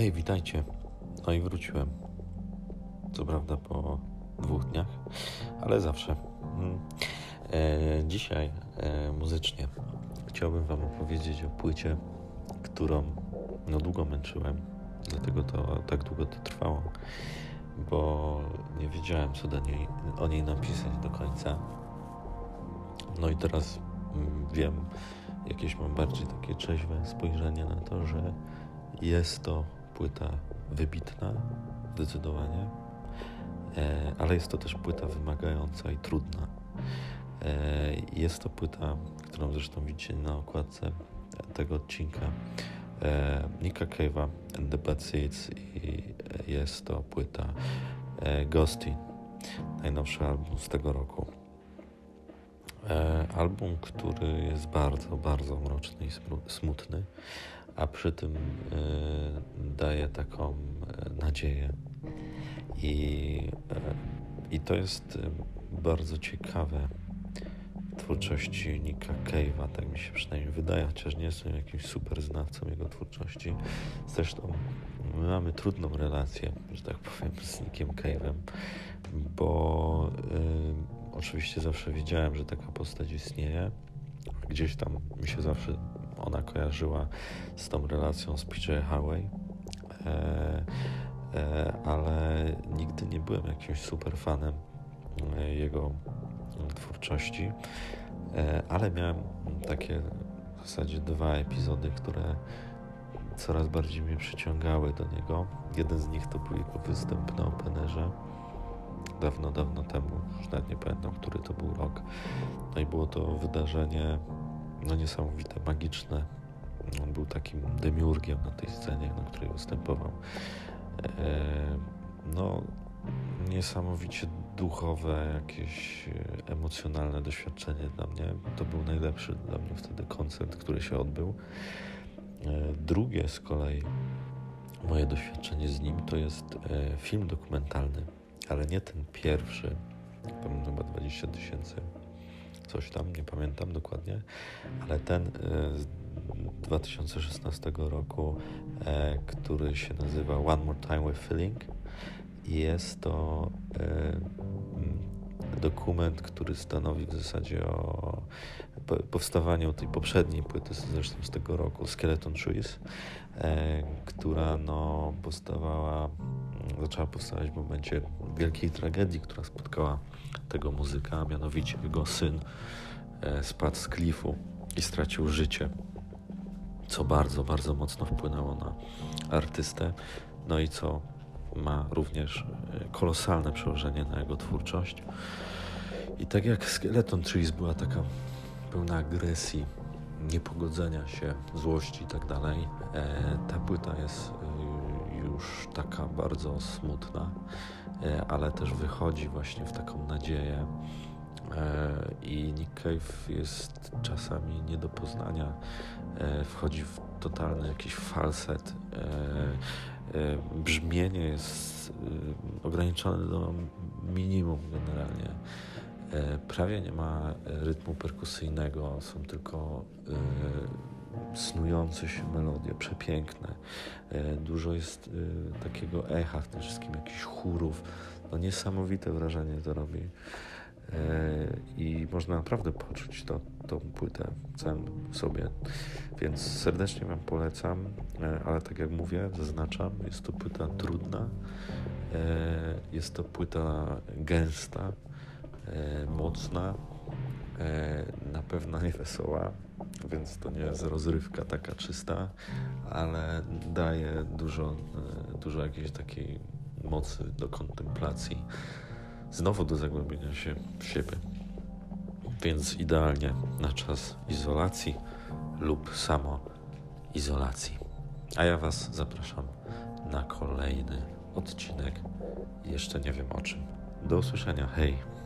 Hej, witajcie. No i wróciłem. Co prawda po dwóch dniach, ale zawsze. Mm. E, dzisiaj e, muzycznie chciałbym Wam opowiedzieć o płycie, którą no długo męczyłem, dlatego to tak długo to trwało, bo nie wiedziałem, co do niej, o niej napisać do końca. No i teraz mm, wiem, jakieś mam bardziej takie trzeźwe spojrzenie na to, że jest to płyta wybitna, zdecydowanie, e, ale jest to też płyta wymagająca i trudna. E, jest to płyta, którą zresztą widzicie na okładce tego odcinka. E, Nika Cave'a and the Bad Seeds i jest to płyta Ghosty, najnowszy album z tego roku. Album, który jest bardzo, bardzo mroczny i smutny, a przy tym y, daje taką y, nadzieję. I, y, I to jest bardzo ciekawe twórczości Nika Cave'a, tak mi się przynajmniej wydaje, chociaż nie jestem jakimś super znawcą jego twórczości. Zresztą my mamy trudną relację, że tak powiem, z Nickiem Cave'em, bo y, oczywiście zawsze wiedziałem, że taka postać istnieje. Gdzieś tam mi się zawsze ona kojarzyła z tą relacją z PJ Harvey, e, e, ale nigdy nie byłem jakimś super fanem e, jego twórczości, e, ale miałem takie w zasadzie dwa epizody, które coraz bardziej mnie przyciągały do niego. Jeden z nich to był jego występ na Openerze dawno, dawno temu, już nawet nie pamiętam, który to był rok. No i było to wydarzenie no niesamowite, magiczne. On był takim demiurgiem na tej scenie, na której występował. E, no, niesamowicie duchowe, jakieś e, emocjonalne doświadczenie dla mnie. To był najlepszy dla mnie wtedy koncert, który się odbył. E, drugie z kolei moje doświadczenie z nim to jest film dokumentalny, ale nie ten pierwszy, tam chyba 20 tysięcy coś tam, nie pamiętam dokładnie, ale ten e, z 2016 roku, e, który się nazywa One More Time with Feeling. Jest to e, dokument, który stanowi w zasadzie o powstawaniu tej poprzedniej płyty, zresztą z tego roku, Skeleton Trees, która no, powstawała, zaczęła powstawać w momencie wielkiej tragedii, która spotkała tego muzyka, mianowicie jego syn e, spadł z klifu i stracił życie, co bardzo, bardzo mocno wpłynęło na artystę, no i co ma również e, kolosalne przełożenie na jego twórczość. I tak jak Skeleton Trees była taka pełna agresji, niepogodzenia się, złości i tak dalej, e, ta płyta jest już taka bardzo smutna, e, ale też wychodzi właśnie w taką nadzieję. E, I Nick Cave jest czasami nie do poznania. E, wchodzi w totalny jakiś falset. Brzmienie jest ograniczone do minimum generalnie. Prawie nie ma rytmu perkusyjnego, są tylko snujące się melodie, przepiękne. E, dużo jest e, takiego echa w tym wszystkim, jakichś chórów. No niesamowite wrażenie to robi. E, I można naprawdę poczuć to, tą płytę całym sobie. Więc serdecznie Wam polecam, ale tak jak mówię, zaznaczam, jest to płyta trudna, jest to płyta gęsta, mocna, na pewno nie wesoła, więc to nie jest rozrywka taka czysta, ale daje dużo, e, dużo jakiejś takiej mocy do kontemplacji, znowu do zagłębienia się w siebie. Więc idealnie na czas izolacji lub samo izolacji. A ja Was zapraszam na kolejny odcinek. Jeszcze nie wiem o czym. Do usłyszenia. Hej!